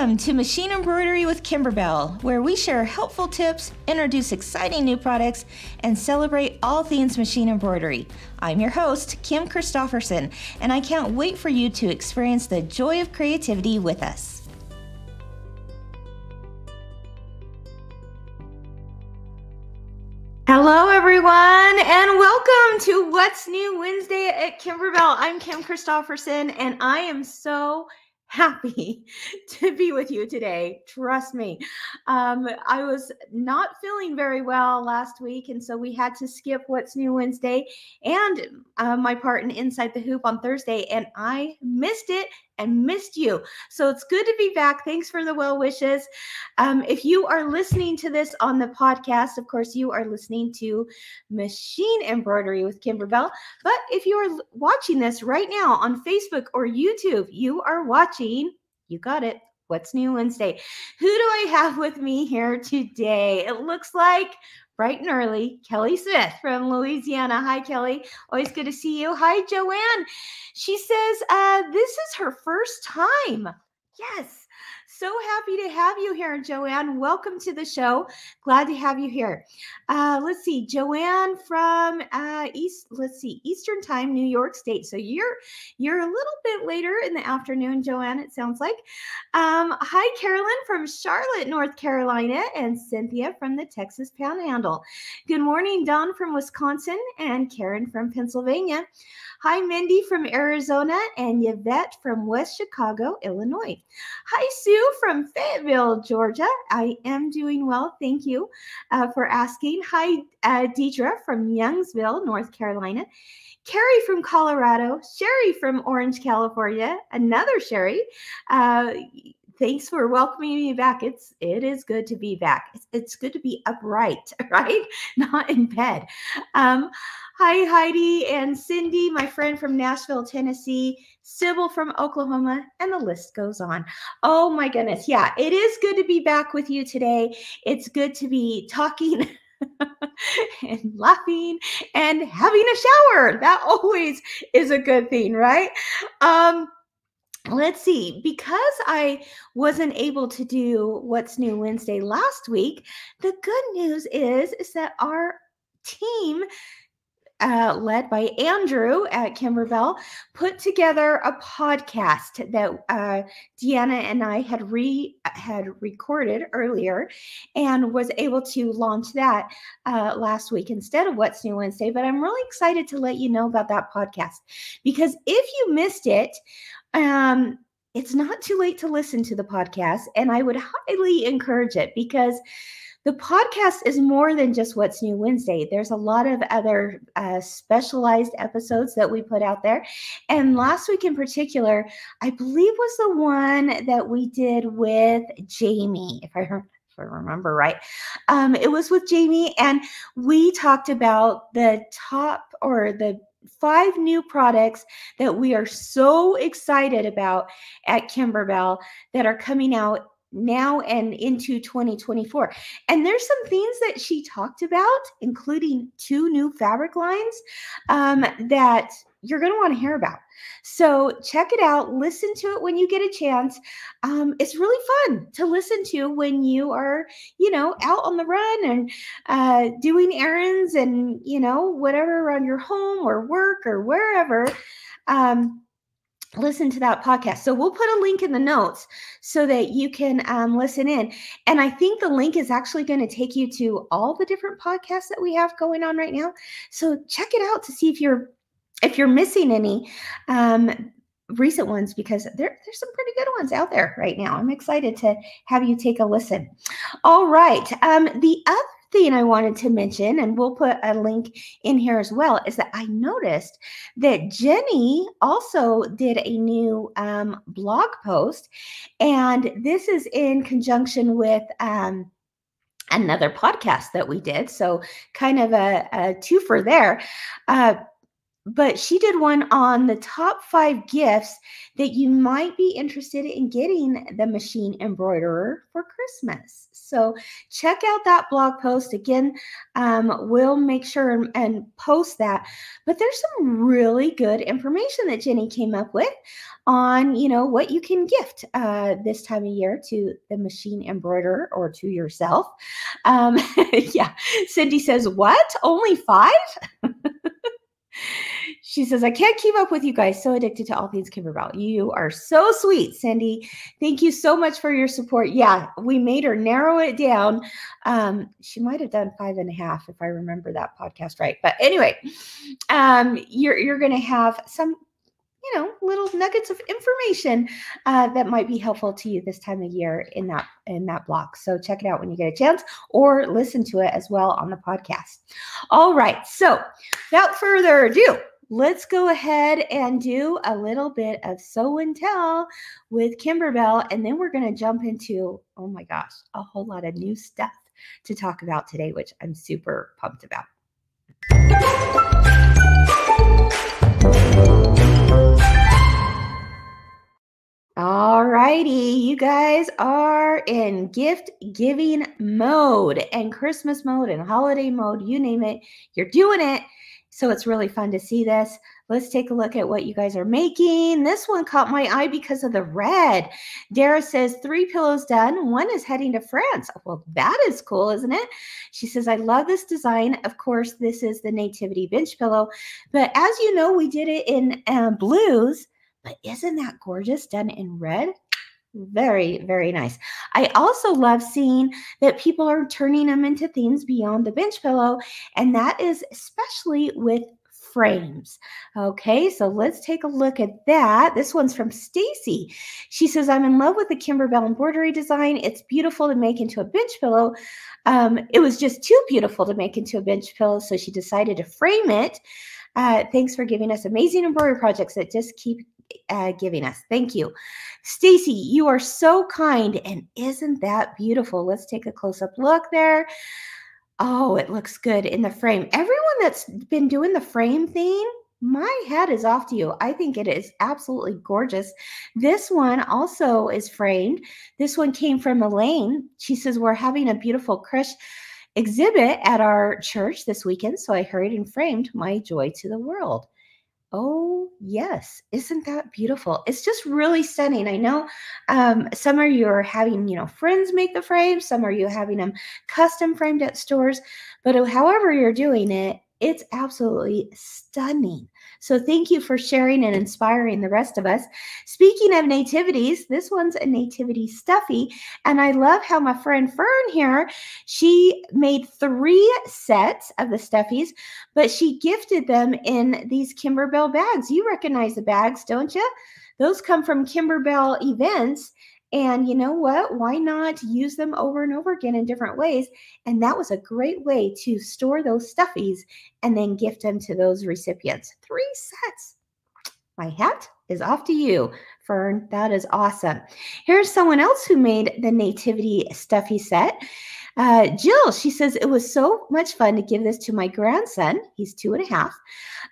Welcome to Machine Embroidery with Kimberbell, where we share helpful tips, introduce exciting new products, and celebrate all things machine embroidery. I'm your host, Kim Christofferson, and I can't wait for you to experience the joy of creativity with us. Hello, everyone, and welcome to What's New Wednesday at Kimberbell. I'm Kim Christofferson, and I am so happy to be with you today. Trust me. Um, I was not feeling very well last week, and so we had to skip What's New Wednesday and uh, my part in Inside the Hoop on Thursday, and I missed it and missed you. So it's good to be back. Thanks for the well wishes. Um, if you are listening to this on the podcast, of course, you are listening to Machine Embroidery with Kimberbell. But if you are watching this right now on Facebook or YouTube, you are watching, you got it. What's New Wednesday? Who do I have with me here today? It looks like bright and early, Kelly Smith from Louisiana. Hi, Kelly. Always good to see you. Hi, Joanne. She says uh, this is her first time. Yes so happy to have you here, Joanne. Welcome to the show. Glad to have you here. Uh, let's see, Joanne from uh, East. Let's see, Eastern Time, New York State. So you're you're a little bit later in the afternoon, Joanne. It sounds like. Um, hi, Carolyn from Charlotte, North Carolina, and Cynthia from the Texas Panhandle. Good morning, Don from Wisconsin, and Karen from Pennsylvania. Hi, Mindy from Arizona, and Yvette from West Chicago, Illinois. Hi, Sue from Fayetteville, Georgia. I am doing well. Thank you uh, for asking. Hi, uh, Deidre from Youngsville, North Carolina. Carrie from Colorado, Sherry from Orange, California, another Sherry. Uh, thanks for welcoming me back. It's it is good to be back. It's, it's good to be upright, right? Not in bed. Um, hi, Heidi and Cindy, my friend from Nashville, Tennessee. Sybil from Oklahoma, and the list goes on. Oh my goodness. Yeah, it is good to be back with you today. It's good to be talking. and laughing and having a shower. That always is a good thing, right? Um, let's see because i wasn't able to do what's new wednesday last week the good news is is that our team uh, led by Andrew at Kimberbell, put together a podcast that uh, Deanna and I had re had recorded earlier, and was able to launch that uh, last week instead of What's New Wednesday. But I'm really excited to let you know about that podcast because if you missed it, um, it's not too late to listen to the podcast, and I would highly encourage it because the podcast is more than just What's New Wednesday. There's a lot of other uh, specialized episodes that we put out there. And last week in particular, I believe was the one that we did with Jamie, if I if I remember right. Um, it was with Jamie, and we talked about the top or the five new products that we are so excited about at Kimberbell that are coming out now and into 2024. And there's some things that she talked about, including two new fabric lines um, that you're going to want to hear about. So check it out. Listen to it when you get a chance. Um, it's really fun to listen to when you are, you know, out on the run and uh, doing errands and, you know, whatever around your home or work or wherever. Um, listen to that podcast. So we'll put a link in the notes so that you can um, listen in. And I think the link is actually going to take you to all the different podcasts that we have going on right now. So check it out to see if you're if you're missing any um, recent ones because there, there's some pretty good ones out there right now. I'm excited to have you take a listen. All right. Um, the other thing I wanted to mention, and we'll put a link in here as well, is that I noticed that Jenny also did a new um, blog post, and this is in conjunction with. Um, another podcast that we did. So, kind of a, a twofer there. Uh, but she did one on the top five gifts that you might be interested in getting the machine embroiderer for Christmas. So check out that blog post again. Um, we'll make sure and, and post that. But there's some really good information that Jenny came up with on, you know, what you can gift uh, this time of year to the machine embroiderer or to yourself. Um, yeah, Cindy says, "What? Only five? She says, I can't keep up with you guys. So addicted to all things Kimberbell. You are so sweet, Cindy. Thank you so much for your support. Yeah, we made her narrow it down. Um, she might have done five and a half if I remember that podcast right. But anyway, um, you're you're gonna have some you know little nuggets of information uh, that might be helpful to you this time of year in that in that block so check it out when you get a chance or listen to it as well on the podcast all right so without further ado let's go ahead and do a little bit of show and tell with Kimberbell. And then we're going to jump into, oh my gosh, a whole lot of new stuff to talk about today, which I'm super pumped about. All righty, you guys are in gift giving mode and Christmas mode and holiday mode, you name it, you're doing it. So it's really fun to see this. Let's take a look at what you guys are making. This one caught my eye because of the red. Dara says, three pillows done. One is heading to France. Well, that is cool, isn't it? She says, I love this design. Of course, this is the Nativity bench pillow. But as you know, we did it in uh, blues. But isn't that gorgeous done in red? Very, very nice. I also love seeing that people are turning them into things beyond the bench pillow, and that is especially with frames. Okay, so let's take a look at that. This one's from Stacy. She says, I'm in love with the Kimberbell embroidery design. It's beautiful to make into a bench pillow. Um, it was just too beautiful to make into a bench pillow, so she decided to frame it. Uh, thanks for giving us amazing embroidery projects that just keep uh, giving us. Thank you. Stacy, you are so kind. And isn't that beautiful? Let's take a close up look there. Oh, it looks good in the frame. Everyone that's been doing the frame thing, my hat is off to you. I think it is absolutely gorgeous. This one also is framed. This one came from Elaine. She says, We're having a beautiful crèche exhibit at our church this weekend. So I hurried and framed my joy to the world. Oh, yes. Isn't that beautiful? It's just really stunning. I know um, some of you are having, you know, friends make the frames, some are you having them custom framed at stores, but however you're doing it, it's absolutely stunning. So thank you for sharing and inspiring the rest of us. Speaking of nativities, this one's a nativity stuffy. And I love how my friend Fern here, she made three sets of the stuffies, but she gifted them in these Kimberbell bags. You recognize the bags, don't you? Those come from Kimberbell events. And you know what? Why not use them over and over again in different ways? And that was a great way to store those stuffies and then gift them to those recipients. Three sets. My hat is off to you, Fern. That is awesome. Here's someone else who made the Nativity stuffy set. Uh, Jill, she says, it was so much fun to give this to my grandson. He's two and a half.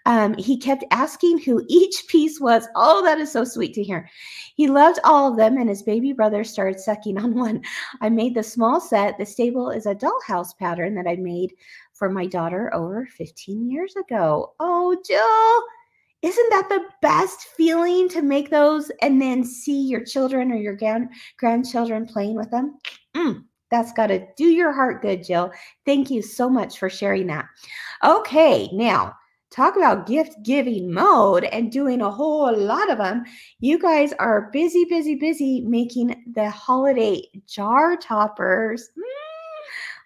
Um, he kept asking who each piece was. Oh, that is so sweet to hear. He loved all of them, and his baby brother started sucking on one. I made the small set. The stable is a dollhouse pattern that I made for my daughter over 15 years ago. Oh, Jill, isn't that the best feeling to make those and then see your children or your grand- grandchildren playing with them? Mm. That's got to do your heart good, Jill. Thank you so much for sharing that. Okay, now talk about gift giving mode and doing a whole lot of them. You guys are busy, busy, busy making the holiday jar toppers. Mm.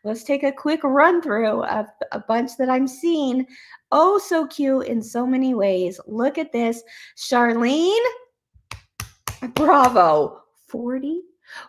Let's take a quick run through of a bunch that I'm seeing. Oh, so cute in so many ways. Look at this. Charlene, bravo. 40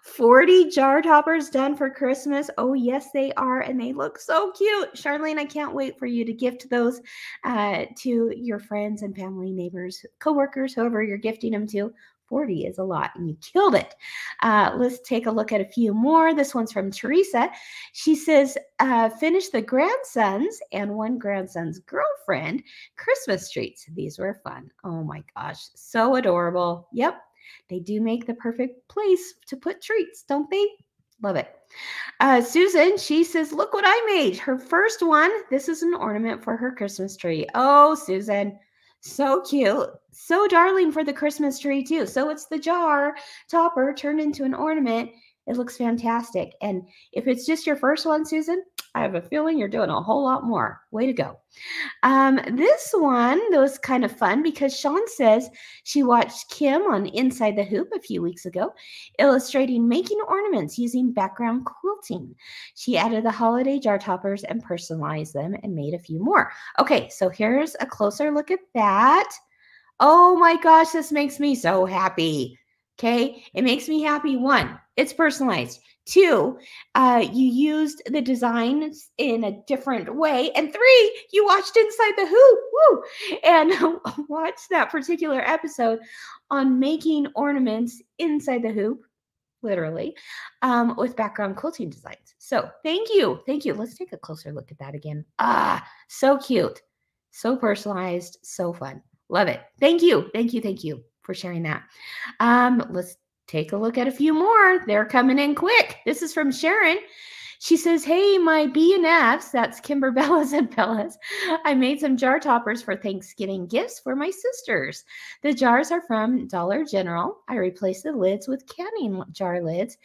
40 jar toppers done for Christmas. Oh, yes, they are. And they look so cute. Charlene, I can't wait for you to gift those uh, to your friends and family, neighbors, coworkers, whoever you're gifting them to. 40 is a lot, and you killed it. Uh, let's take a look at a few more. This one's from Teresa. She says, uh, finish the grandsons and one grandson's girlfriend Christmas treats. These were fun. Oh my gosh, so adorable. Yep, they do make the perfect place to put treats, don't they? Love it. Uh, Susan, she says, Look what I made. Her first one. This is an ornament for her Christmas tree. Oh, Susan, so cute. So darling for the Christmas tree, too. So it's the jar topper turned into an ornament. It looks fantastic. And if it's just your first one, Susan, I have a feeling you're doing a whole lot more. Way to go. Um, this one was kind of fun because Sean says she watched Kim on Inside the Hoop a few weeks ago, illustrating making ornaments using background quilting. She added the holiday jar toppers and personalized them and made a few more. Okay, so here's a closer look at that. Oh my gosh, this makes me so happy. Okay, it makes me happy. One, it's personalized. Two, uh, you used the designs in a different way. And three, you watched Inside the Hoop woo, and watched that particular episode on making ornaments inside the hoop, literally, um, with background quilting designs. So thank you. Thank you. Let's take a closer look at that again. Ah, so cute. So personalized. So fun. Love it. Thank you. Thank you. Thank you for sharing that. Um, let's take a look at a few more. They're coming in quick. This is from Sharon. She says, Hey, my B and F's, that's Kimber Bellas and Bellas. I made some jar toppers for Thanksgiving gifts for my sisters. The jars are from Dollar General. I replaced the lids with canning jar lids.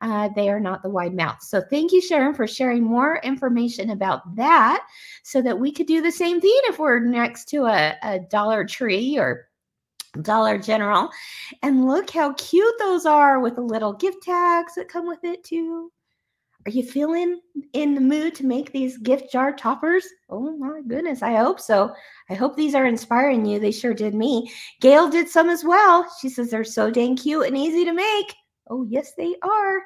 Uh, they are not the wide mouth. So thank you, Sharon, for sharing more information about that so that we could do the same thing if we're next to a, a Dollar Tree or Dollar General. And look how cute those are with the little gift tags that come with it, too. Are you feeling in the mood to make these gift jar toppers? Oh my goodness, I hope so. I hope these are inspiring you. They sure did me. Gail did some as well. She says they're so dang cute and easy to make. Oh, yes, they are.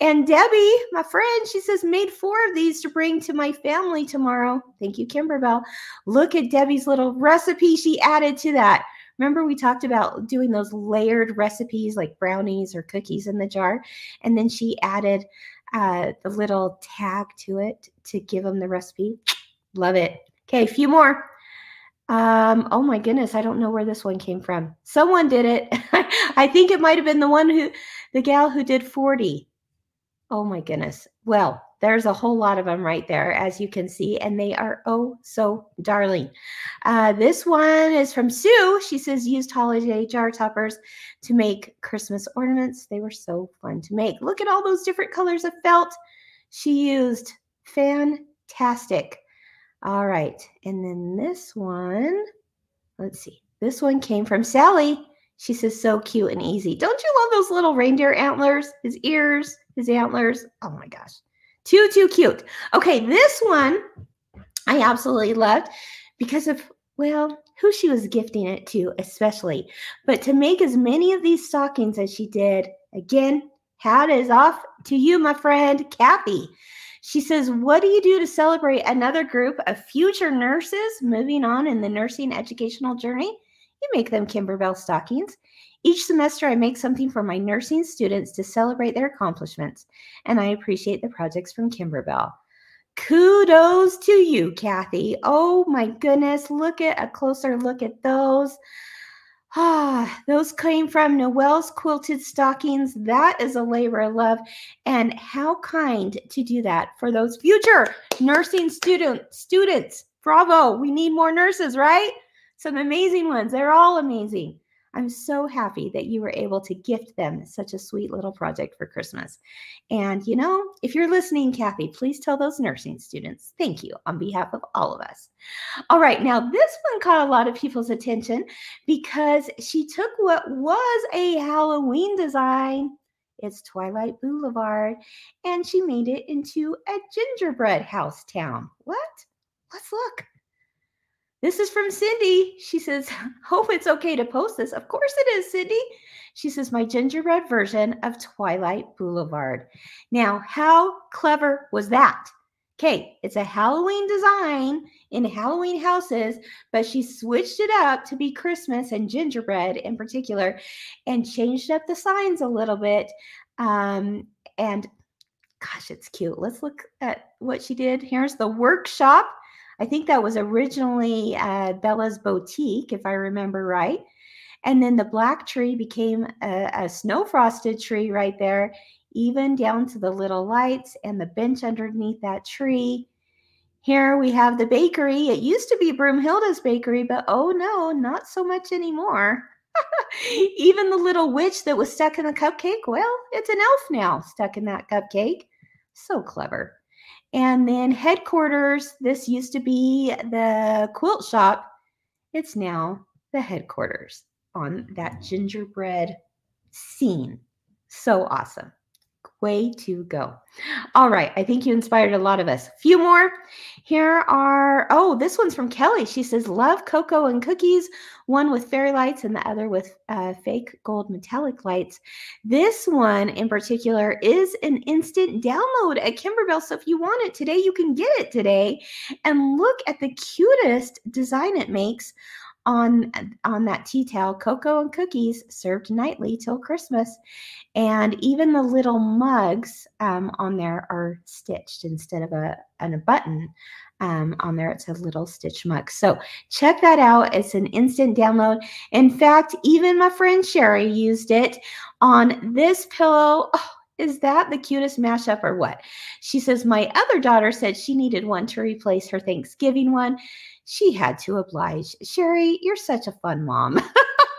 And Debbie, my friend, she says, made four of these to bring to my family tomorrow. Thank you, Kimberbell. Look at Debbie's little recipe she added to that. Remember, we talked about doing those layered recipes like brownies or cookies in the jar. And then she added uh, the little tag to it to give them the recipe. Love it. Okay, a few more. Um, oh my goodness, I don't know where this one came from. Someone did it. I think it might have been the one who, the gal who did 40. Oh my goodness. Well, there's a whole lot of them right there, as you can see, and they are oh so darling. Uh, this one is from Sue. She says, used holiday jar toppers to make Christmas ornaments. They were so fun to make. Look at all those different colors of felt she used. Fantastic. All right. And then this one, let's see. This one came from Sally. She says, so cute and easy. Don't you love those little reindeer antlers? His ears, his antlers. Oh my gosh. Too, too cute. Okay, this one I absolutely loved because of, well, who she was gifting it to, especially. But to make as many of these stockings as she did, again, hat is off to you, my friend, Kathy. She says, What do you do to celebrate another group of future nurses moving on in the nursing educational journey? You make them Kimberbell stockings. Each semester, I make something for my nursing students to celebrate their accomplishments, and I appreciate the projects from Kimberbell. Kudos to you, Kathy. Oh my goodness, look at a closer look at those. Ah, those came from Noelle's Quilted Stockings. That is a labor of love. And how kind to do that for those future nursing student students. Bravo. We need more nurses, right? Some amazing ones. They're all amazing. I'm so happy that you were able to gift them such a sweet little project for Christmas. And, you know, if you're listening, Kathy, please tell those nursing students thank you on behalf of all of us. All right, now this one caught a lot of people's attention because she took what was a Halloween design. It's Twilight Boulevard, and she made it into a gingerbread house town. What? Let's look. This is from Cindy. She says, Hope it's okay to post this. Of course it is, Cindy. She says, My gingerbread version of Twilight Boulevard. Now, how clever was that? Okay, it's a Halloween design in Halloween houses, but she switched it up to be Christmas and gingerbread in particular and changed up the signs a little bit. Um, and gosh, it's cute. Let's look at what she did. Here's the workshop. I think that was originally uh, Bella's boutique, if I remember right. And then the black tree became a, a snow frosted tree right there, even down to the little lights and the bench underneath that tree. Here we have the bakery. It used to be Broomhilda's bakery, but oh no, not so much anymore. even the little witch that was stuck in the cupcake, well, it's an elf now stuck in that cupcake. So clever. And then headquarters, this used to be the quilt shop. It's now the headquarters on that gingerbread scene. So awesome. Way to go. All right. I think you inspired a lot of us. A few more. Here are, oh, this one's from Kelly. She says, Love cocoa and cookies, one with fairy lights and the other with uh, fake gold metallic lights. This one in particular is an instant download at Kimberbell. So if you want it today, you can get it today. And look at the cutest design it makes on on that tea towel cocoa and cookies served nightly till christmas. And even the little mugs um, on there are stitched instead of a, a button um, on there. It's a little stitch mug. So check that out. It's an instant download. In fact even my friend sherry used it on this pillow. Oh, is that the cutest mashup or what? She says, My other daughter said she needed one to replace her Thanksgiving one she had to oblige. Sherry, you're such a fun mom.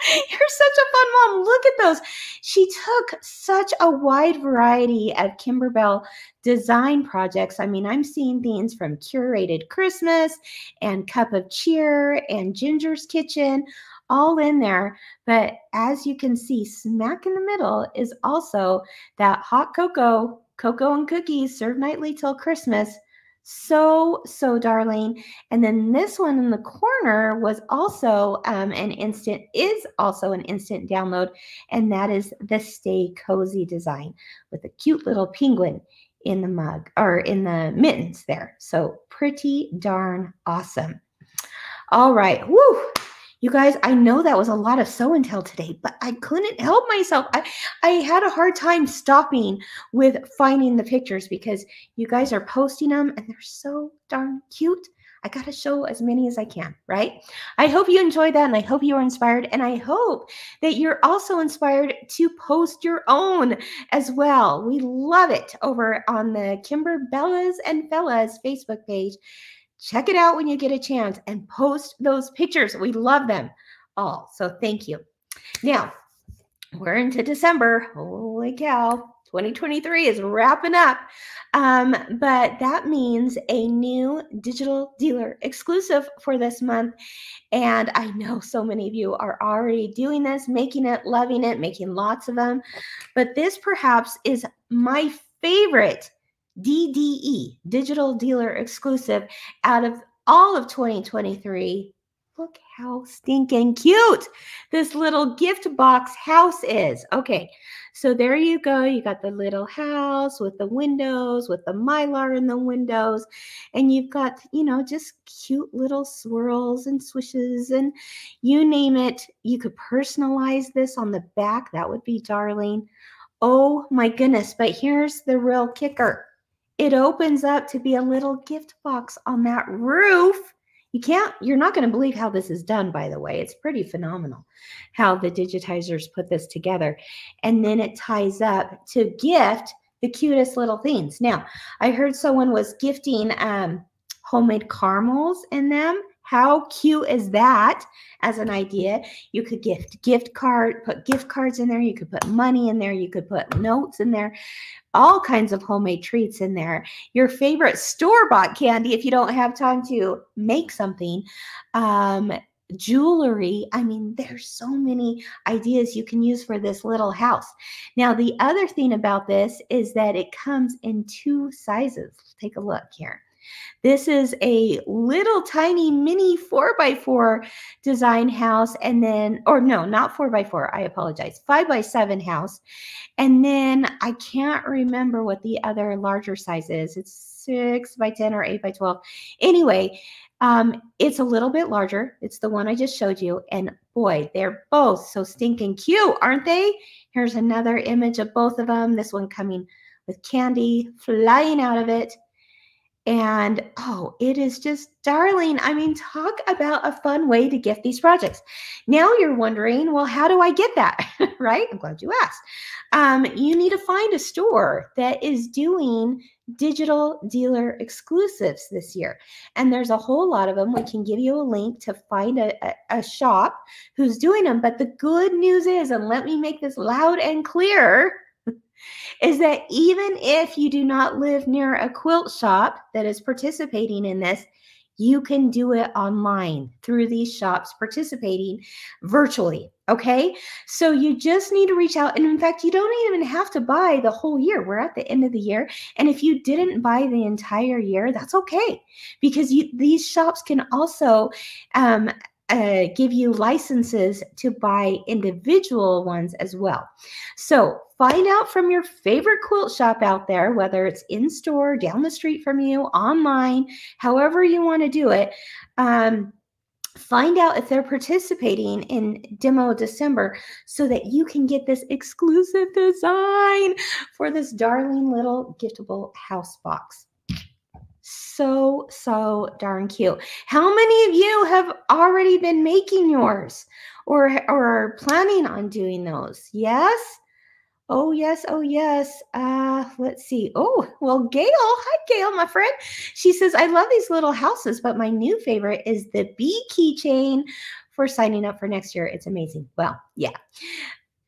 You're such a fun mom. Look at those. She took such a wide variety of Kimberbell design projects. I mean, I'm seeing things from curated Christmas and cup of cheer and Ginger's kitchen all in there. But as you can see, smack in the middle is also that hot cocoa, cocoa and cookies served nightly till Christmas. So so darling. And then this one in the corner was also um, an instant is also an instant download and that is the stay cozy design with a cute little penguin in the mug or in the mittens there. So pretty darn awesome. All right woo you guys, I know that was a lot of so and tell today, but I couldn't help myself. I, I had a hard time stopping with finding the pictures because you guys are posting them and they're so darn cute. I got to show as many as I can, right? I hope you enjoyed that and I hope you are inspired. And I hope that you're also inspired to post your own as well. We love it over on the Kimber Bellas and Fellas Facebook page. Check it out when you get a chance and post those pictures. We love them all. So thank you. Now, we're into December. Holy cow. 2023 is wrapping up. Um, but that means a new digital dealer exclusive for this month. And I know so many of you are already doing this, making it, loving it, making lots of them. But this perhaps is my favorite DDE, Digital Dealer Exclusive, out of all of 2023. Look how stinking cute this little gift box house is. Okay, so there you go. You got the little house with the windows, with the mylar in the windows, and you've got, you know, just cute little swirls and swishes and you name it. You could personalize this on the back. That would be darling. Oh my goodness. But here's the real kicker it opens up to be a little gift box on that roof. You can't, you're not going to believe how this is done, by the way. It's pretty phenomenal how the digitizers put this together. And then it ties up to gift the cutest little things. Now, I heard someone was gifting um, homemade caramels in them how cute is that as an idea? You could gift gift card, put gift cards in there. You could put money in there. You could put notes in there. All kinds of homemade treats in there. Your favorite store bought candy if you don't have time to make something. Um, jewelry. I mean, there's so many ideas you can use for this little house. Now, the other thing about this is that it comes in two sizes. Take a look here. This is a little tiny mini 4x4 design house, and then, or no, not 4x4, I apologize, 5x7 house. And then I can't remember what the other larger size is. It's 6 by 10 or 8 by 12. Anyway, um, it's a little bit larger. It's the one I just showed you. And boy, they're both so stinking cute, aren't they? Here's another image of both of them. This one coming with candy flying out of it. And oh, it is just darling. I mean, talk about a fun way to gift these projects. Now you're wondering, well, how do I get that? right? I'm glad you asked. Um, you need to find a store that is doing digital dealer exclusives this year. And there's a whole lot of them. We can give you a link to find a, a, a, shop who's doing them. But the good news is, and let me make this loud and clear, is that even if you do not live near a quilt shop that is participating in this, you can do it online through these shops participating virtually. Okay. So you just need to reach out. And in fact, you don't even have to buy the whole year. We're at the end of the year. And if you didn't buy the entire year, that's okay because you, these shops can also um, uh, give you licenses to buy individual ones as well. So find out from your favorite quilt shop out there, whether it's in store, down the street from you, online, however you want to do it. Um, find out if they're participating in demo december so that you can get this exclusive design for this darling little giftable house box so, so darn cute. How many of you have already been making yours or, or are planning on doing those? Yes? Oh, yes. Oh, yes. Uh, let's see. Oh, well, Gail. Hi, Gail, my friend. She says, I love these little houses, but my new favorite is the bee keychain for signing up for next year. It's amazing. Well, yeah.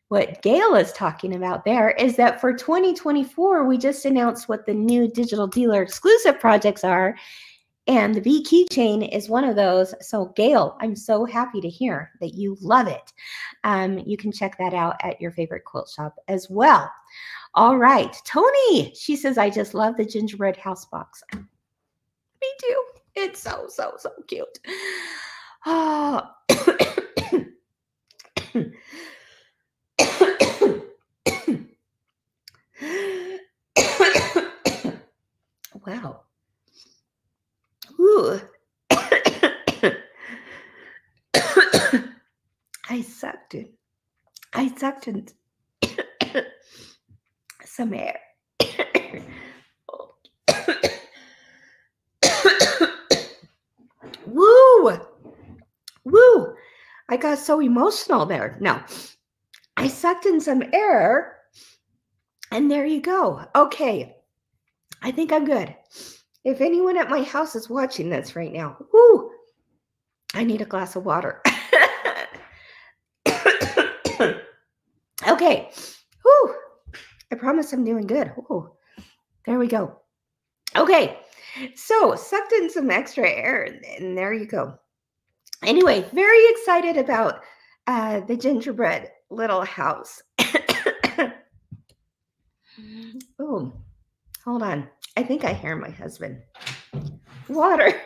What Gail is talking about there is that for 2024, we just announced what the new digital dealer exclusive projects are. And the Bee Keychain is one of those. So, Gail, I'm so happy to hear that you love it. Um, you can check that out at your favorite quilt shop as well. All right, Tony, she says, I just love the gingerbread house box. Me too. It's so, so, so cute. Oh. wow. Ooh. I sucked it. I sucked in some air. Woo! Woo! I got so emotional there. No, I sucked in some air, and there you go. Okay, I think I'm good. If anyone at my house is watching this right now, whoo, I need a glass of water. okay, whoo, I promise I'm doing good. Whoo, there we go. Okay, so sucked in some extra air, and there you go. Anyway, very excited about uh, the gingerbread little house. oh, hold on. I think I hear my husband. Water.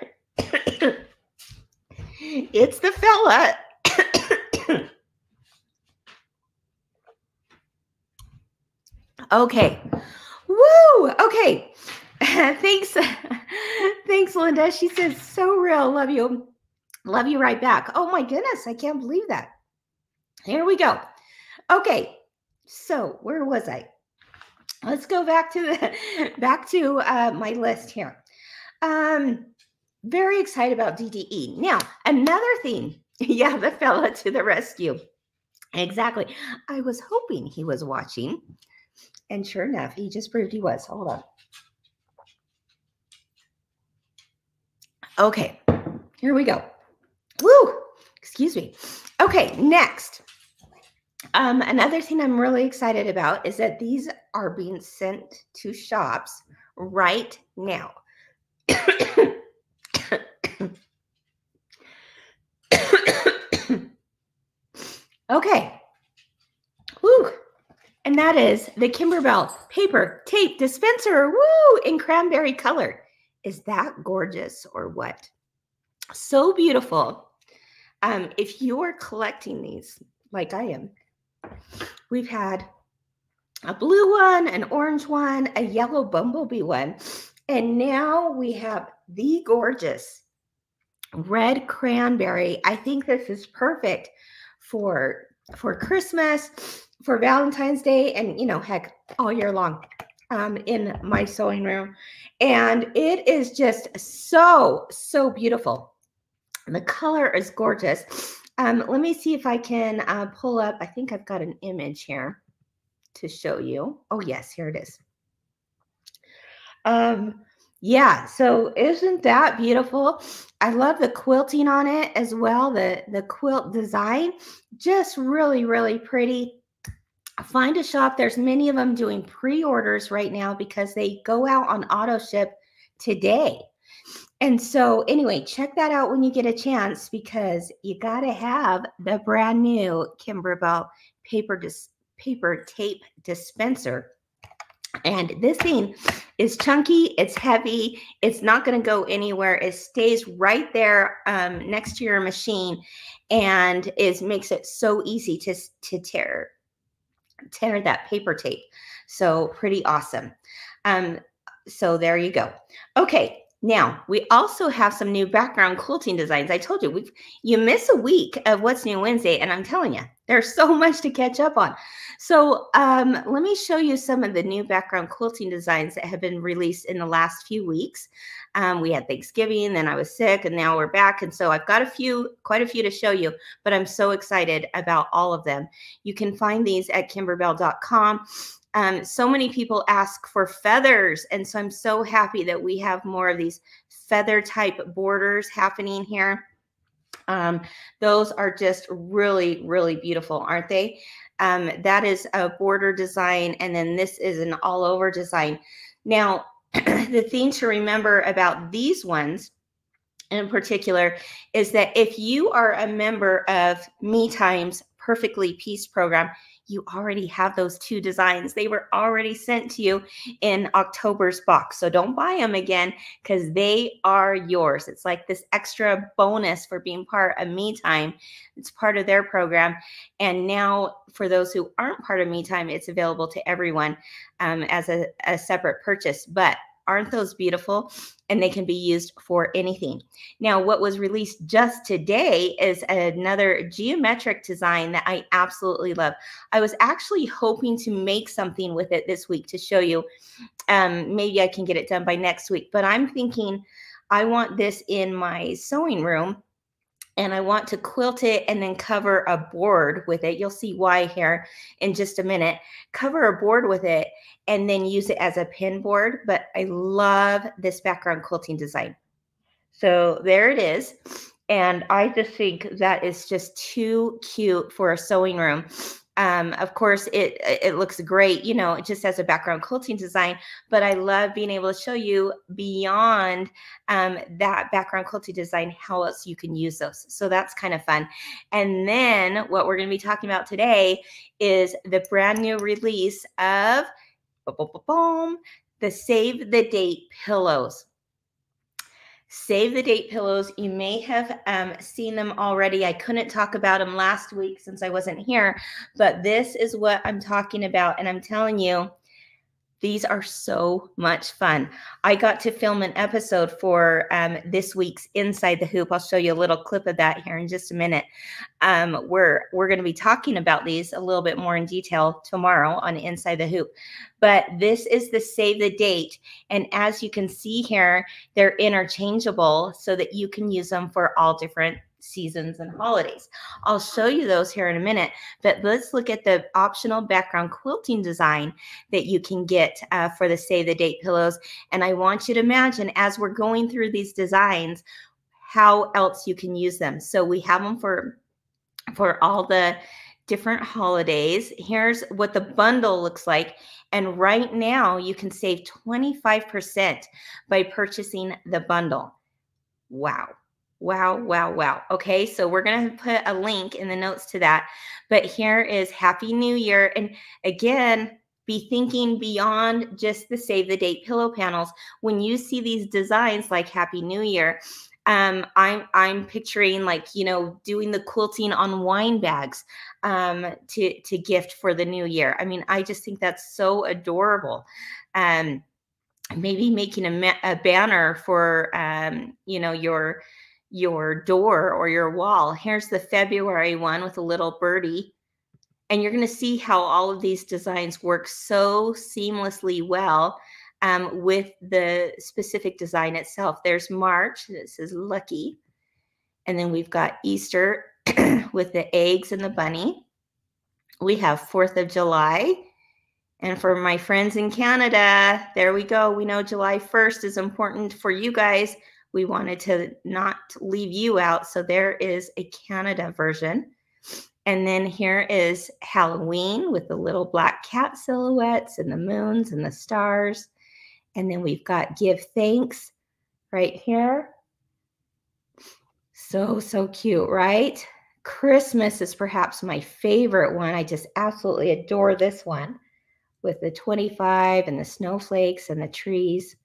it's the fella. okay. Woo! Okay. Thanks. Thanks, Linda. She says, so real. Love you. Love you right back. Oh my goodness. I can't believe that. Here we go. Okay, so where was I? Let's go back to the back to uh, my list here. Um, very excited about DDE. Now, another thing. Yeah, the fella to the rescue. Exactly. I was hoping he was watching, and sure enough, he just proved he was. Hold on. Okay, here we go. Woo! Excuse me. Okay, next. Um, another thing I'm really excited about is that these are being sent to shops right now. okay. Woo. And that is the Kimberbell paper tape dispenser. Woo! In cranberry color. Is that gorgeous or what? So beautiful. Um, if you are collecting these, like I am, we've had a blue one, an orange one, a yellow bumblebee one, and now we have the gorgeous red cranberry. I think this is perfect for for Christmas, for Valentine's Day, and you know, heck, all year long um, in my sewing room. And it is just so, so beautiful. And The color is gorgeous. Um, let me see if I can uh, pull up. I think I've got an image here to show you. Oh, yes, here it is. Um, yeah, so isn't that beautiful? I love the quilting on it as well. The the quilt design, just really, really pretty. Find a shop. There's many of them doing pre-orders right now because they go out on auto ship today. And so, anyway, check that out when you get a chance because you got to have the brand new Kimberbell paper dis- paper tape dispenser. And this thing is chunky, it's heavy, it's not going to go anywhere. It stays right there um, next to your machine and is makes it so easy to to tear tear that paper tape. So pretty awesome. Um, so there you go. Okay, now, we also have some new background quilting designs. I told you, we you miss a week of What's New Wednesday, and I'm telling you, there's so much to catch up on. So um, let me show you some of the new background quilting designs that have been released in the last few weeks. Um, we had Thanksgiving, then I was sick, and now we're back. And so I've got a few, quite a few to show you, but I'm so excited about all of them. You can find these at kimberbell.com. Um, so many people ask for feathers. And so I'm so happy that we have more of these feather type borders happening here. Um, those are just really, really beautiful, aren't they? Um, that is a border design. And then this is an all over design. Now, the thing to remember about these ones in particular is that if you are a member of Me Time's Perfectly Peace program, you already have those two designs. They were already sent to you in October's box. So don't buy them again because they are yours. It's like this extra bonus for being part of Me Time. It's part of their program. And now, for those who aren't part of Me Time, it's available to everyone um, as a, a separate purchase. But Aren't those beautiful? And they can be used for anything. Now, what was released just today is another geometric design that I absolutely love. I was actually hoping to make something with it this week to show you. Um, maybe I can get it done by next week, but I'm thinking I want this in my sewing room and I want to quilt it and then cover a board with it. You'll see why here in just a minute. Cover a board with it and then use it as a pin board. But I love this background quilting design. So there it is. And I just think that is just too cute for a sewing room. Um, of course, it it looks great, you know, it just as a background quilting design. But I love being able to show you beyond um, that background quilting design how else you can use those. So that's kind of fun. And then what we're going to be talking about today is the brand new release of boom the Save the Date pillows. Save the date pillows. You may have um, seen them already. I couldn't talk about them last week since I wasn't here, but this is what I'm talking about. And I'm telling you, these are so much fun. I got to film an episode for um, this week's Inside the Hoop. I'll show you a little clip of that here in just a minute. Um, we're we're going to be talking about these a little bit more in detail tomorrow on Inside the Hoop. But this is the save the date, and as you can see here, they're interchangeable so that you can use them for all different seasons and holidays. I'll show you those here in a minute, but let's look at the optional background quilting design that you can get uh, for the Save the Date pillows. And I want you to imagine as we're going through these designs, how else you can use them. So we have them for for all the different holidays. Here's what the bundle looks like. And right now you can save 25% by purchasing the bundle. Wow. Wow, wow, wow. Okay, so we're going to put a link in the notes to that. But here is Happy New Year. And again, be thinking beyond just the save the date pillow panels. When you see these designs like Happy New Year, um, I'm I'm picturing like you know doing the quilting on wine bags um, to to gift for the new year. I mean, I just think that's so adorable. Um, maybe making a, ma- a banner for um, you know your your door or your wall. Here's the February one with a little birdie. And you're going to see how all of these designs work so seamlessly well um, with the specific design itself. There's March, this is lucky. And then we've got Easter with the eggs and the bunny. We have 4th of July. And for my friends in Canada, there we go. We know July 1st is important for you guys. We wanted to not leave you out. So there is a Canada version. And then here is Halloween with the little black cat silhouettes and the moons and the stars. And then we've got give thanks right here. So, so cute, right? Christmas is perhaps my favorite one. I just absolutely adore this one with the 25 and the snowflakes and the trees.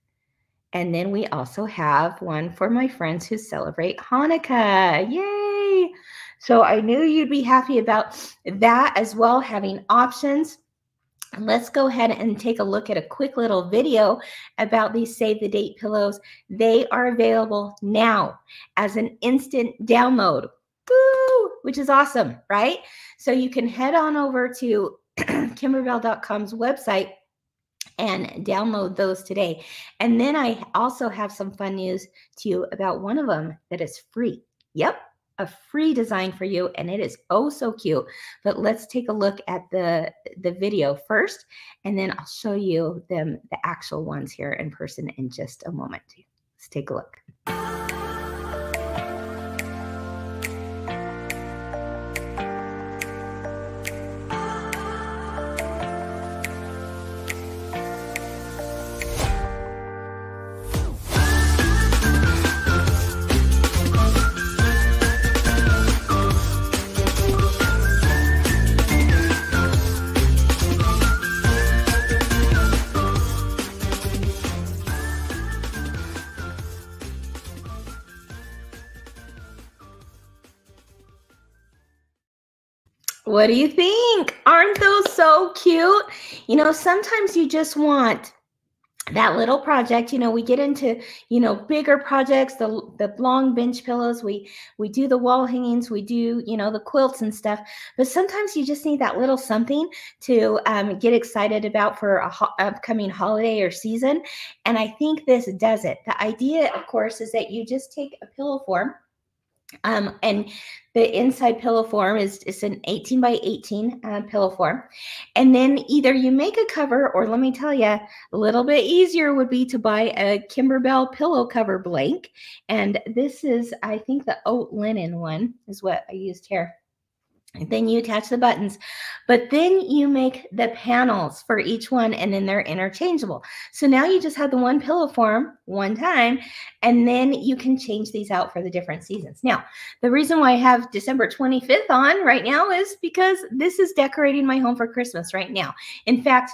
And then we also have one for my friends who celebrate Hanukkah. Yay! So I knew you'd be happy about that as well, having options let's go ahead and take a look at a quick little video about these save the date pillows. They are available now as an instant download, Woo! which is awesome, right? So you can head on over to kimberbell.com's website and download those today. And then I also have some fun news to you about one of them that is free. Yep, a free design for you and it is oh so cute but let's take a look at the the video first and then i'll show you them the actual ones here in person in just a moment let's take a look What do you think? Aren't those so cute? You know, sometimes you just want that little project you know we get into you know bigger projects the the long bench pillows we we do the wall hangings we do you know the quilts and stuff but sometimes you just need that little something to um, get excited about for a ho- upcoming holiday or season and i think this does it the idea of course is that you just take a pillow form um, and the inside pillow form is, is an 18 by 18 uh, pillow form. And then either you make a cover, or let me tell you, a little bit easier would be to buy a Kimberbell pillow cover blank. And this is, I think, the oat linen one is what I used here. Then you attach the buttons, but then you make the panels for each one and then they're interchangeable. So now you just have the one pillow form one time and then you can change these out for the different seasons. Now, the reason why I have December 25th on right now is because this is decorating my home for Christmas right now. In fact,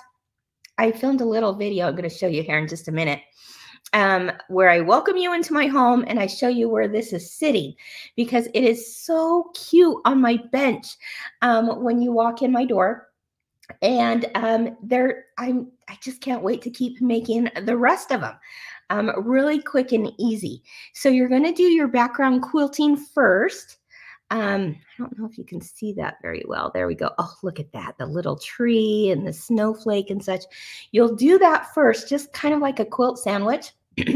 I filmed a little video I'm going to show you here in just a minute um, where I welcome you into my home and I show you where this is sitting because it is so cute on my bench um, when you walk in my door. And um, there, I'm, I just can't wait to keep making the rest of them. Um, really quick and easy. So you're going to do your background quilting first. Um, I don't know if you can see that very well. There we go. Oh, look at that. The little tree and the snowflake and such. You'll do that first, just kind of like a quilt sandwich.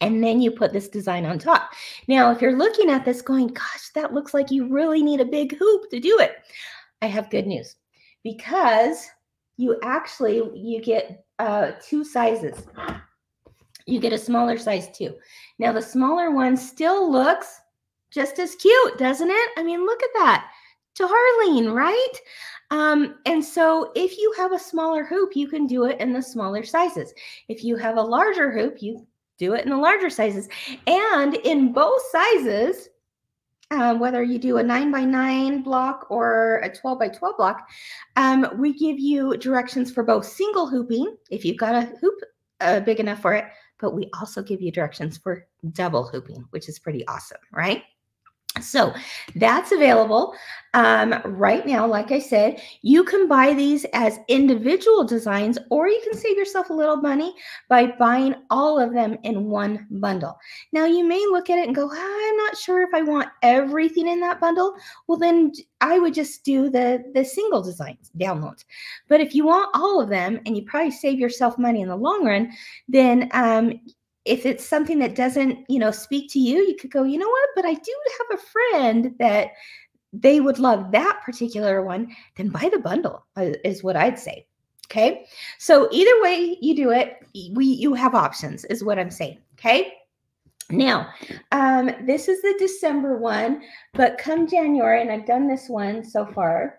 and then you put this design on top. Now, if you're looking at this going, gosh, that looks like you really need a big hoop to do it. I have good news because you actually, you get uh, two sizes. You get a smaller size too. Now, the smaller one still looks just as cute, doesn't it? I mean, look at that. Darling, right? Um, and so if you have a smaller hoop, you can do it in the smaller sizes. If you have a larger hoop, you do it in the larger sizes. And in both sizes, um, whether you do a nine by nine block or a 12 by 12 block, um, we give you directions for both single hooping, if you've got a hoop uh, big enough for it, but we also give you directions for double hooping, which is pretty awesome, right? So that's available um, right now. Like I said, you can buy these as individual designs, or you can save yourself a little money by buying all of them in one bundle. Now, you may look at it and go, I'm not sure if I want everything in that bundle. Well, then I would just do the, the single designs downloads. But if you want all of them and you probably save yourself money in the long run, then um, if it's something that doesn't, you know, speak to you, you could go, you know what, but I do have a friend that they would love that particular one, then buy the bundle, uh, is what I'd say. Okay. So either way you do it, we you have options, is what I'm saying. Okay. Now, um, this is the December one, but come January, and I've done this one so far.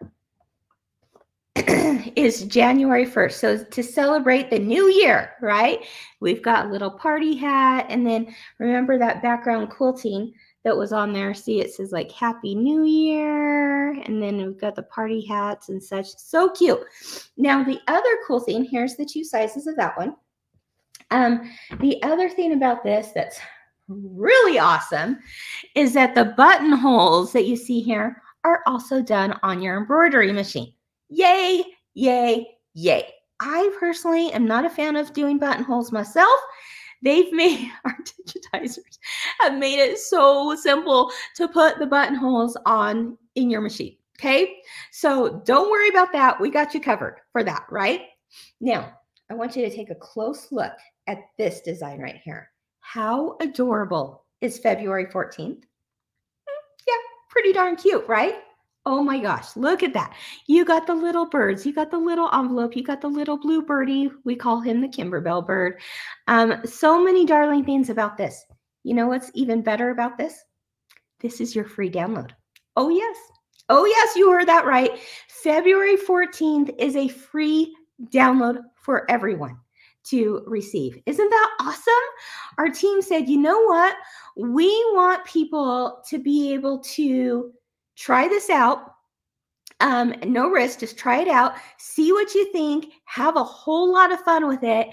is January 1st. So to celebrate the new year, right? We've got little party hat. And then remember that background quilting that was on there. See, it says like Happy New Year. And then we've got the party hats and such. So cute. Now, the other cool thing, here's the two sizes of that one. Um, the other thing about this that's really awesome is that the buttonholes that you see here are also done on your embroidery machine. Yay, yay, yay. I personally am not a fan of doing buttonholes myself. They've made our digitizers have made it so simple to put the buttonholes on in your machine. Okay. So don't worry about that. We got you covered for that, right? Now, I want you to take a close look at this design right here. How adorable is February 14th? Hmm, yeah, pretty darn cute, right? Oh my gosh, look at that. You got the little birds, you got the little envelope, you got the little blue birdie. We call him the Kimberbell bird. Um, so many darling things about this. You know what's even better about this? This is your free download. Oh, yes. Oh, yes, you heard that right. February 14th is a free download for everyone to receive. Isn't that awesome? Our team said, you know what? We want people to be able to try this out. Um, no risk, just try it out, see what you think, have a whole lot of fun with it.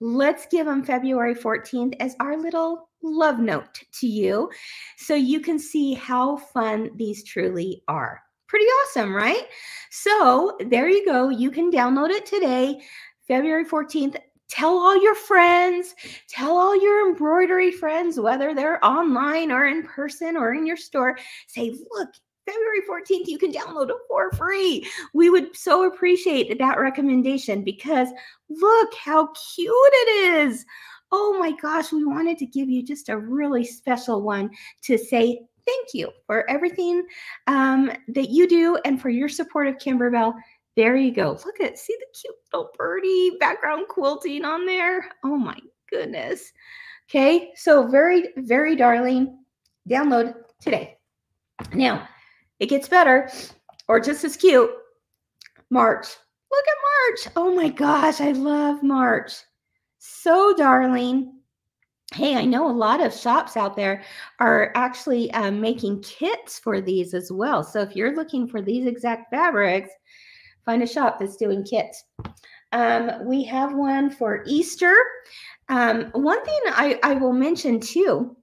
Let's give them February 14th as our little love note to you so you can see how fun these truly are. Pretty awesome, right? So there you go. You can download it today, February 14th. Tell all your friends, tell all your embroidery friends, whether they're online or in person or in your store. Say, look, February 14th, you can download it for free. We would so appreciate that recommendation because look how cute it is. Oh my gosh, we wanted to give you just a really special one to say thank you for everything um, that you do and for your support of Kimberbell. There you go. Look at see the cute little birdie background quilting on there. Oh my goodness. Okay, so very, very darling. Download today. Now, it gets better or just as cute. March. Look at March. Oh my gosh, I love March. So darling. Hey, I know a lot of shops out there are actually um, making kits for these as well. So if you're looking for these exact fabrics, find a shop that's doing kits. Um, we have one for Easter. Um, one thing I, I will mention too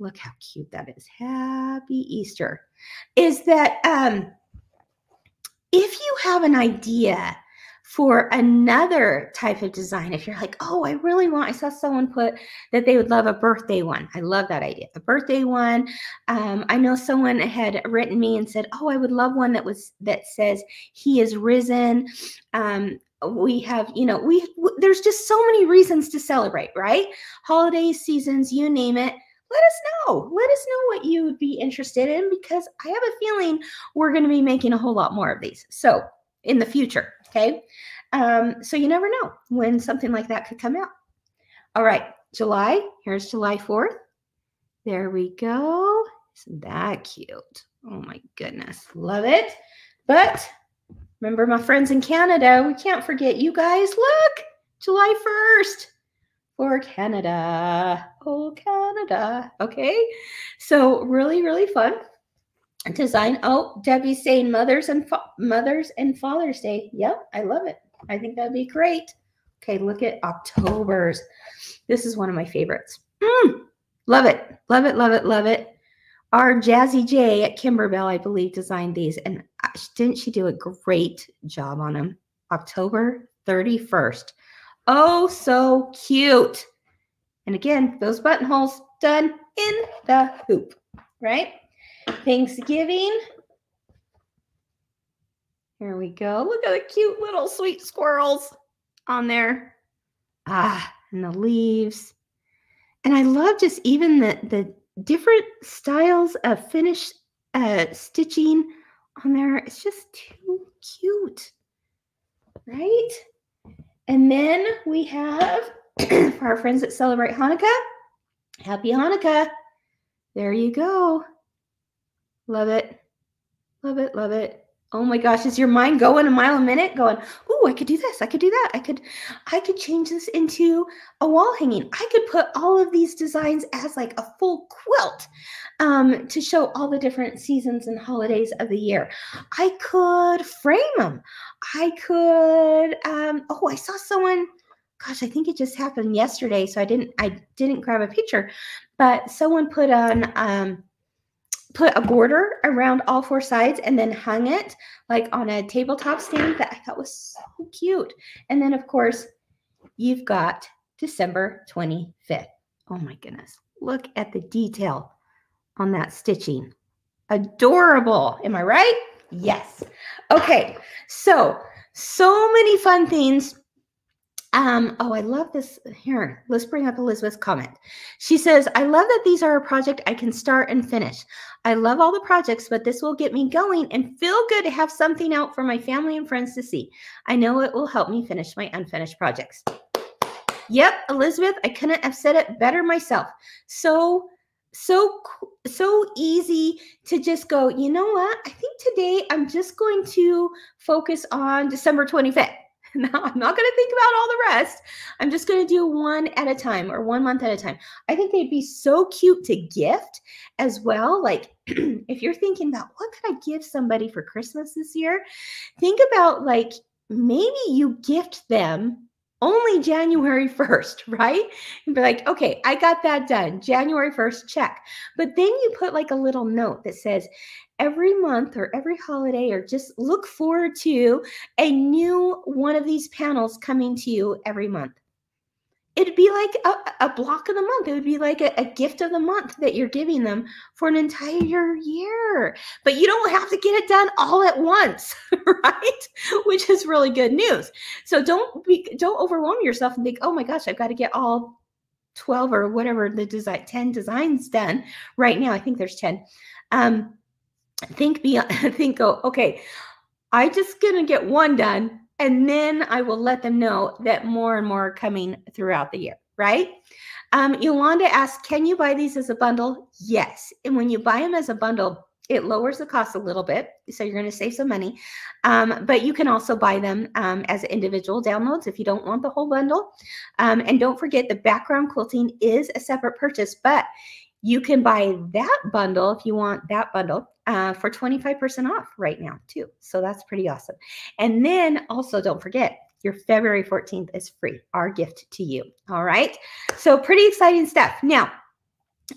look how cute that is. Happy Easter. Is that um, if you have an idea for another type of design, if you're like, oh, I really want, I saw someone put that they would love a birthday one. I love that idea. A birthday one. Um, I know someone had written me and said, oh, I would love one that was that says he is risen. Um, we have you know we w- there's just so many reasons to celebrate right holidays seasons you name it let us know. Let us know what you would be interested in because I have a feeling we're going to be making a whole lot more of these. So in the future, okay? Um, so you never know when something like that could come out. All right, July. Here's July 4th. There we go. Isn't that cute? Oh my goodness. Love it. But remember my friends in Canada, we can't forget you guys. Look, July 1st for Canada. Oh, Canada. Okay. So, really, really fun. design. Oh, Debbie's saying Mothers and Fa- Mothers and Father's Day. Yep, I love it. I think that'd be great. Okay, look at October's. This is one of my favorites. Mm, love it, love it, love it, love it. Our Jazzy J at Kimberbell, I believe, designed these, and didn't she do a great job on them? October 31st. Oh, so cute. And again, those buttonholes done in the hoop, right? Thanksgiving. Here we go. Look at the cute little sweet squirrels on there. Ah, and the leaves. And I love just even the, the different styles of finish uh, stitching on there. It's just too cute, right? And then we have for our friends that celebrate Hanukkah, happy Hanukkah. There you go. Love it. Love it. Love it. Oh my gosh, is your mind going a mile a minute? Going, oh, I could do this. I could do that. I could, I could change this into a wall hanging. I could put all of these designs as like a full quilt um, to show all the different seasons and holidays of the year. I could frame them. I could. Um, oh, I saw someone. Gosh, I think it just happened yesterday, so I didn't. I didn't grab a picture, but someone put on. Um, put a border around all four sides and then hung it like on a tabletop stand that I thought was so cute. And then, of course, you've got December 25th. Oh my goodness. Look at the detail on that stitching. Adorable. Am I right? Yes. Okay. So, so many fun things um, oh, I love this. Here, let's bring up Elizabeth's comment. She says, I love that these are a project I can start and finish. I love all the projects, but this will get me going and feel good to have something out for my family and friends to see. I know it will help me finish my unfinished projects. Yep, Elizabeth, I couldn't have said it better myself. So, so, so easy to just go, you know what? I think today I'm just going to focus on December 25th Now, I'm not going to think about all the rest. I'm just going to do one at a time or one month at a time. I think they'd be so cute to gift as well. Like, if you're thinking about what could I give somebody for Christmas this year, think about like maybe you gift them only January 1st, right? And be like, okay, I got that done. January 1st, check. But then you put like a little note that says, every month or every holiday, or just look forward to a new one of these panels coming to you every month. It'd be like a, a block of the month. It would be like a, a gift of the month that you're giving them for an entire year. But you don't have to get it done all at once, right? Which is really good news. So don't be don't overwhelm yourself and think, oh my gosh, I've got to get all 12 or whatever the design 10 designs done right now. I think there's 10. Um, think beyond think go okay i just gonna get one done and then i will let them know that more and more are coming throughout the year right? Um, yolanda asked can you buy these as a bundle? Yes and when you buy them as a bundle it lowers the cost a little bit so you're going to save some money um, but you can also buy them um, as individual downloads if you don't want the whole bundle um, and don't forget the background quilting is a separate purchase but you can buy that bundle if you want that bundle uh, for 25% off right now, too. So that's pretty awesome. And then also, don't forget, your February 14th is free, our gift to you. All right. So, pretty exciting stuff. Now,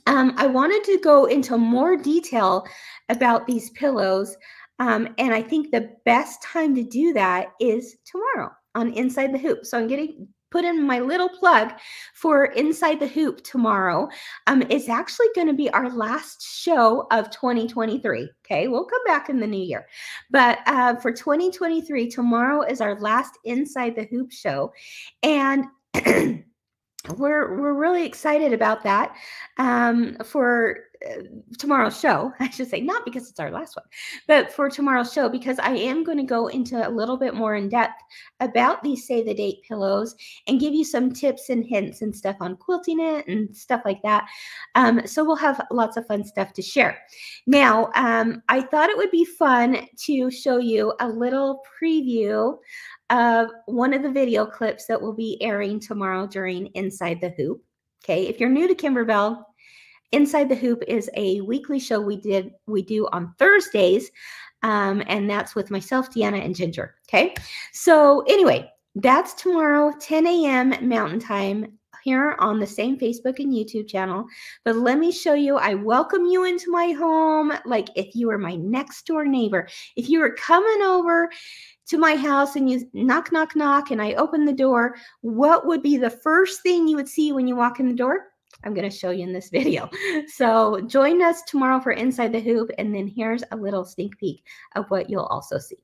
um, I wanted to go into more detail about these pillows. Um, and I think the best time to do that is tomorrow on Inside the Hoop. So I'm getting put in my little plug for Inside the Hoop tomorrow. Um, it's actually going to be our last show of 2023. Okay, we'll come back in the new year. But uh, for 2023, tomorrow is our last Inside the Hoop show. And we're we're really excited about that um, for uh, tomorrow's show. I should say not because it's our last one, but for tomorrow's show because I am going to go into a little bit more in depth about these say the date pillows and give you some tips and hints and stuff on quilting it and stuff like that. Um, so we'll have lots of fun stuff to share. Now, um, I thought it would be fun to show you a little preview of one of the video clips that will be airing tomorrow during Inside the Hoop. Okay, if you're new to Kimberbell, Inside the Hoop is a weekly show we did we do on Thursdays. Um, and that's with myself, Deanna, and Ginger. Okay. So, anyway, that's tomorrow, 10 a.m. Mountain Time, here on the same Facebook and YouTube channel. But let me show you, I welcome you into my home like if you were my next door neighbor. If you were coming over to my house and you knock, knock, knock, and I open the door, what would be the first thing you would see when you walk in the door? I'm going to show you in this video. So join us tomorrow for Inside the Hoop, and then here's a little sneak peek of what you'll also see.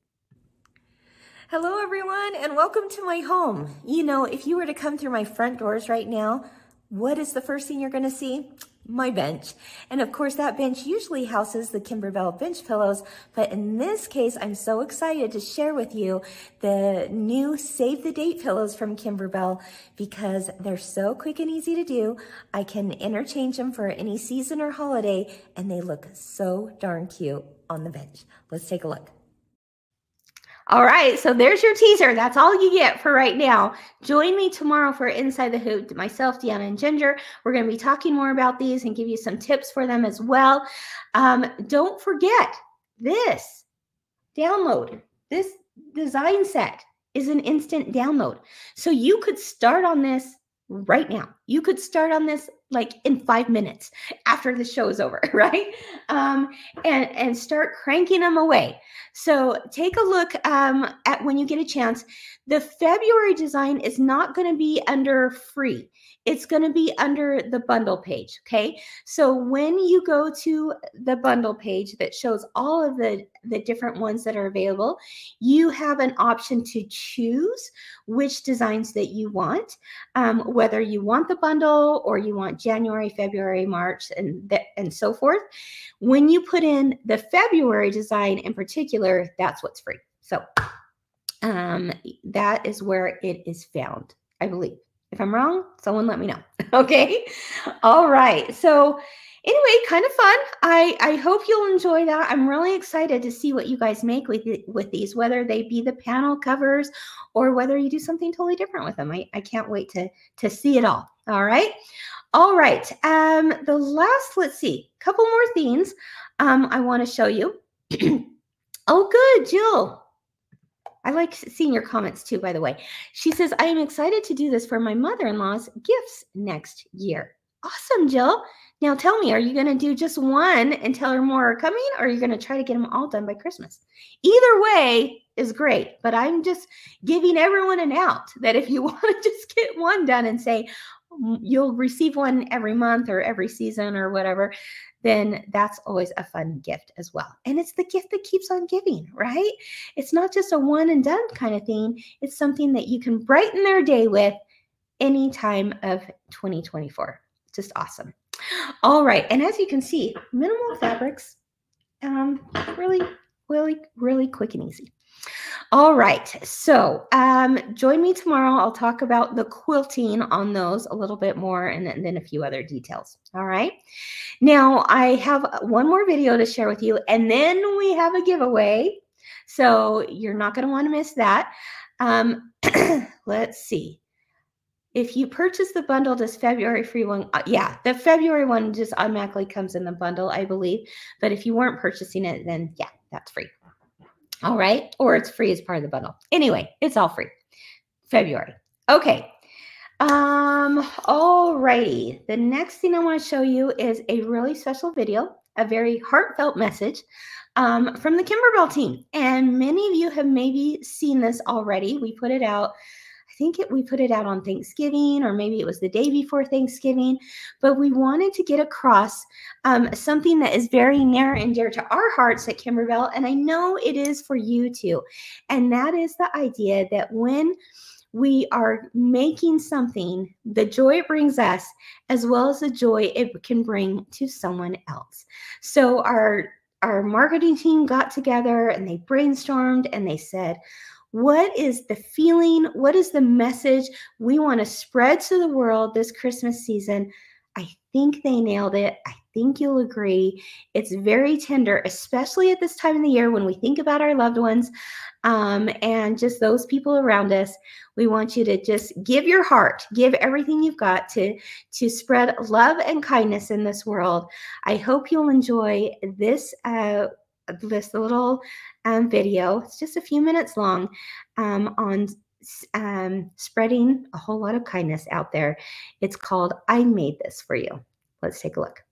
Hello, everyone, and welcome to my home. You know, if you were to come through my front doors right now, what is the first thing you're going to see? My bench. And of course, that bench usually houses the Kimberbell bench pillows, but in this case, I'm so excited to share with you the new Save the Date pillows from Kimberbell because they're so quick and easy to do. I can interchange them for any season or holiday, and they look so darn cute on the bench. Let's take a look. All right, so there's your teaser. That's all you get for right now. Join me tomorrow for Inside the Hoop. Myself, Deanna, and Ginger. We're going to be talking more about these and give you some tips for them as well. Um, don't forget this download. This design set is an instant download. So you could start on this right now. You could start on this like in five minutes after the show is over, right? Um, and and start cranking them away. So take a look um, at when you get a chance. The February design is not going to be under free. It's going to be under the bundle page. Okay. So when you go to the bundle page that shows all of the, the different ones that are available, you have an option to choose which designs that you want, um, whether you want the bundle or you want January, February, March, and, th- and so forth. When you put in the February design in particular, that's what's free. So um, that is where it is found, I believe. If I'm wrong, someone let me know. okay. All right. So, anyway, kind of fun. I I hope you'll enjoy that. I'm really excited to see what you guys make with with these, whether they be the panel covers or whether you do something totally different with them. I, I can't wait to to see it all. All right. All right. Um, the last, let's see, couple more themes um, I want to show you. oh, good, Jill. I like seeing your comments too, by the way. She says, I am excited to do this for my mother in law's gifts next year. Awesome, Jill. Now tell me, are you going to do just one and tell her more are coming, or are you going to try to get them all done by Christmas? Either way is great, but I'm just giving everyone an out that if you want to just get one done and say, you'll receive one every month or every season or whatever, then that's always a fun gift as well. And it's the gift that keeps on giving, right? It's not just a one and done kind of thing, it's something that you can brighten their day with any time of 2024. Just awesome. All right. And as you can see, minimal fabrics, um, really, really, really quick and easy. All right. So um, join me tomorrow. I'll talk about the quilting on those a little bit more and then, and then a few other details. All right. Now I have one more video to share with you, and then we have a giveaway. So you're not going to want to miss that. Um, let's see. If you purchase the bundle, does February free one? Uh, yeah, the February one just automatically comes in the bundle, I believe. But if you weren't purchasing it, then yeah, that's free. All right. Or it's free as part of the bundle. Anyway, it's all free. February. Okay. Um, all righty. The next thing I want to show you is a really special video, a very heartfelt message um, from the Kimberbell team. And many of you have maybe seen this already. We put it out think it, we put it out on Thanksgiving, or maybe it was the day before Thanksgiving, but we wanted to get across um, something that is very near and dear to our hearts at Kimberbell, and I know it is for you too. And that is the idea that when we are making something, the joy it brings us, as well as the joy it can bring to someone else. So our our marketing team got together and they brainstormed and they said, what is the feeling? What is the message we want to spread to the world this Christmas season I think they nailed it. I think you'll agree. It's very tender, especially at this time of the year when we think about our loved ones um, and just those people around us. We want you to just give your heart, give everything you've got to to spread love and kindness in this world. I hope you'll enjoy this uh, this little um, video. It's just a few minutes long um, on um, spreading a whole lot of kindness out there. It's called I Made This for You. Let's take a look.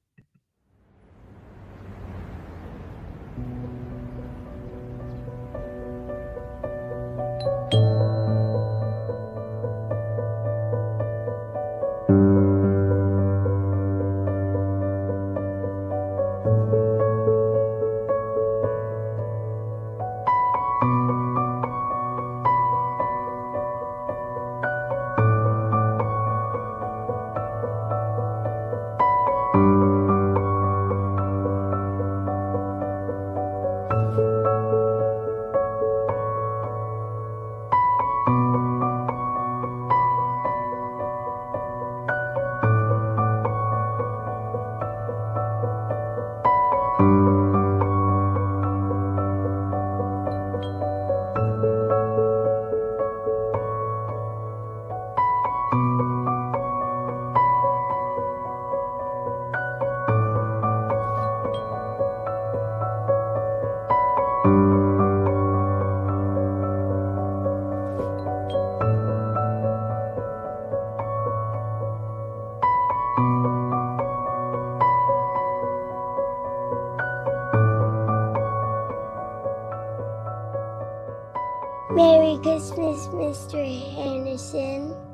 Christmas, Mr. Henderson.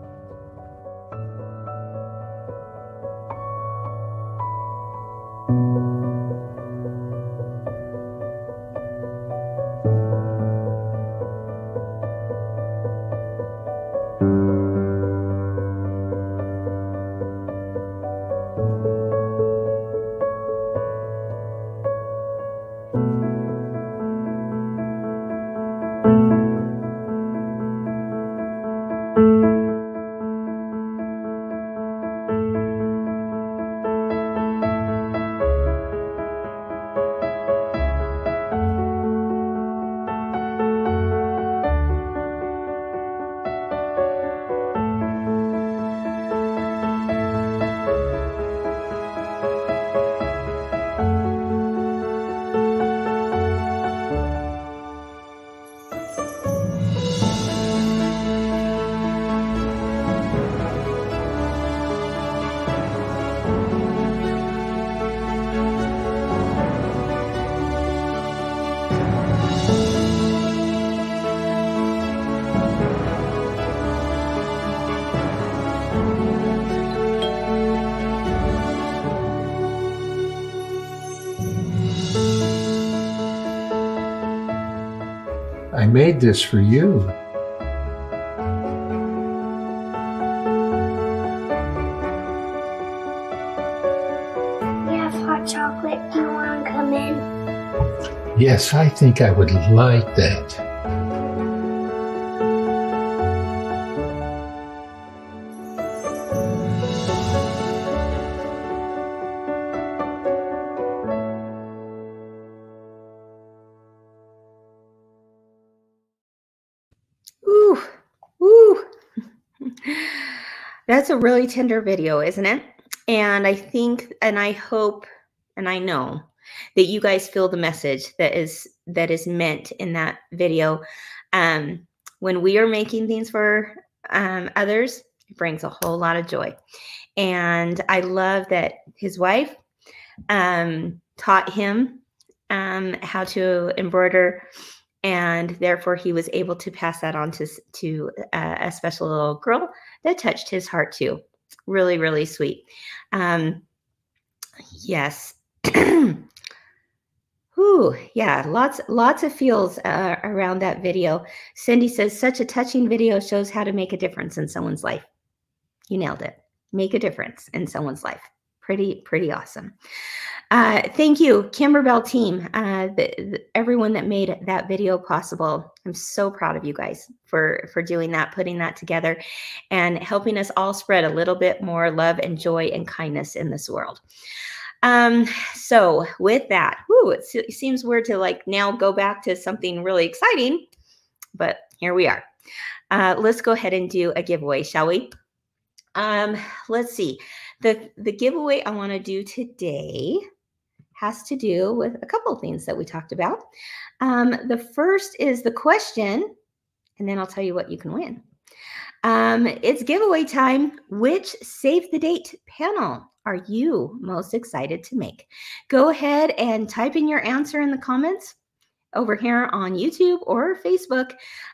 Made this for you. We have hot chocolate. Do you want to come in? Yes, I think I would like that. A really tender video, isn't it? And I think and I hope and I know that you guys feel the message that is that is meant in that video. Um, when we are making things for um, others, it brings a whole lot of joy. And I love that his wife um, taught him um, how to embroider and therefore he was able to pass that on to to uh, a special little girl that touched his heart too. Really, really sweet. Um, yes. Ooh, yeah, lots lots of feels uh, around that video. Cindy says such a touching video shows how to make a difference in someone's life. You nailed it. Make a difference in someone's life. Pretty, pretty awesome. Uh, thank you, Kimberbell team, uh, the, the, everyone that made that video possible. I'm so proud of you guys for for doing that, putting that together, and helping us all spread a little bit more love and joy and kindness in this world. Um, so with that, whoo, it, it seems weird to like now go back to something really exciting, but here we are. Uh, let's go ahead and do a giveaway, shall we? Um, let's see. The the giveaway I want to do today has to do with a couple of things that we talked about. Um, the first is the question, and then I'll tell you what you can win. Um, it's giveaway time. Which save the date panel are you most excited to make? Go ahead and type in your answer in the comments over here on YouTube or Facebook.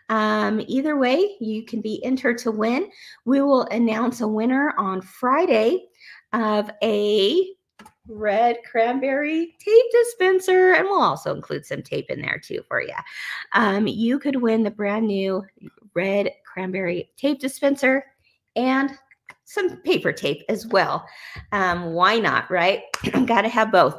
Um, either way, you can be entered to win. We will announce a winner on Friday of a red cranberry tape dispenser, and we'll also include some tape in there too for you. Um, you could win the brand new red cranberry tape dispenser and some paper tape as well. Um, why not, right? Got to have both.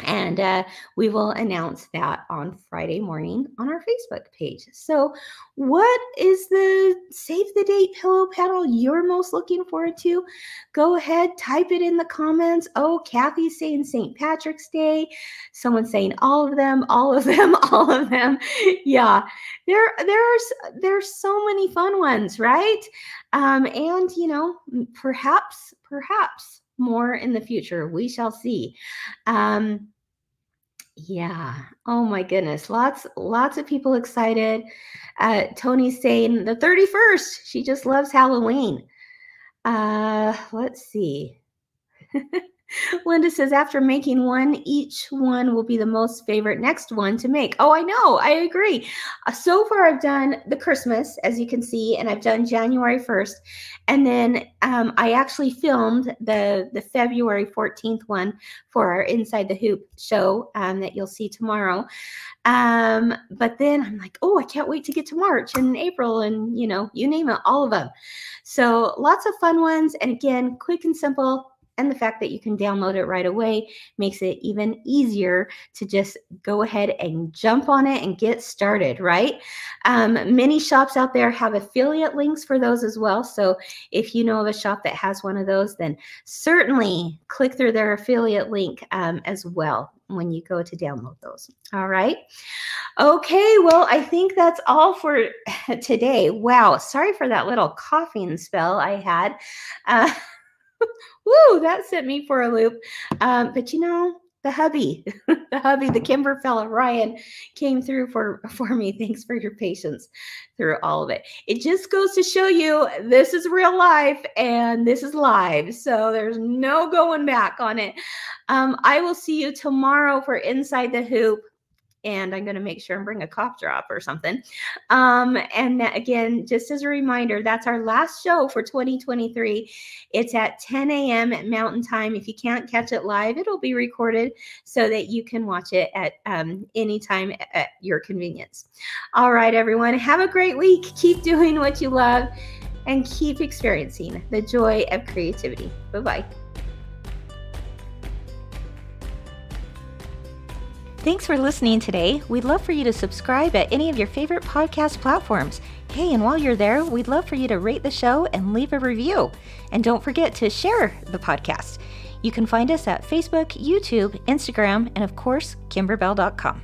And uh, we will announce that on Friday morning on our Facebook page. So, what is the save the date pillow panel you're most looking forward to? Go ahead, type it in the comments. Oh, Kathy's saying St. Patrick's Day. Someone saying all of them, all of them, all of them. Yeah, there, there's there's so many fun ones, right? Um, and you know, perhaps, perhaps more in the future. We shall see. Um, yeah. Oh my goodness. Lots, lots of people excited. Uh, Tony's saying the 31st. She just loves Halloween. Uh, let's see. Linda says, after making one, each one will be the most favorite next one to make. Oh, I know. I agree. Uh, so far, I've done the Christmas, as you can see, and I've done January 1st. And then um, I actually filmed the, the February 14th one for our Inside the Hoop show um, that you'll see tomorrow. Um, but then I'm like, oh, I can't wait to get to March and April and, you know, you name it, all of them. So lots of fun ones. And again, quick and simple and the fact that you can download it right away makes it even easier to just go ahead and jump on it and get started, right? Um, many shops out there have affiliate links for those as well. So if you know of a shop that has one of those, then certainly click through their affiliate link um, as well when you go to download those. All right. Okay. Well, I think that's all for today. Wow. Sorry for that little coughing spell I had. Uh, Woo, that sent me for a loop. Um, but you know, the hubby, the hubby, the Kimber fella, Ryan, came through for for me. Thanks for your patience through all of it. It just goes to show you this is real life and this is live, so there's no going back on it. Um, I will see you tomorrow for Inside the Hoop and I'm going to make sure and bring a cough drop or something. Um, and again, just as a reminder, that's our last show for 2023. It's at 10 a.m. at Mountain Time. If you can't catch it live, it'll be recorded so that you can watch it at um, any time at your convenience. All right, everyone, have a great week. Keep doing what you love and keep experiencing the joy of creativity. Bye bye. Thanks for listening today. We'd love for you to subscribe at any of your favorite podcast platforms. Hey, and while you're there, we'd love for you to rate the show and leave a review. And don't forget to share the podcast. You can find us at Facebook, YouTube, Instagram, and of course, kimberbell.com.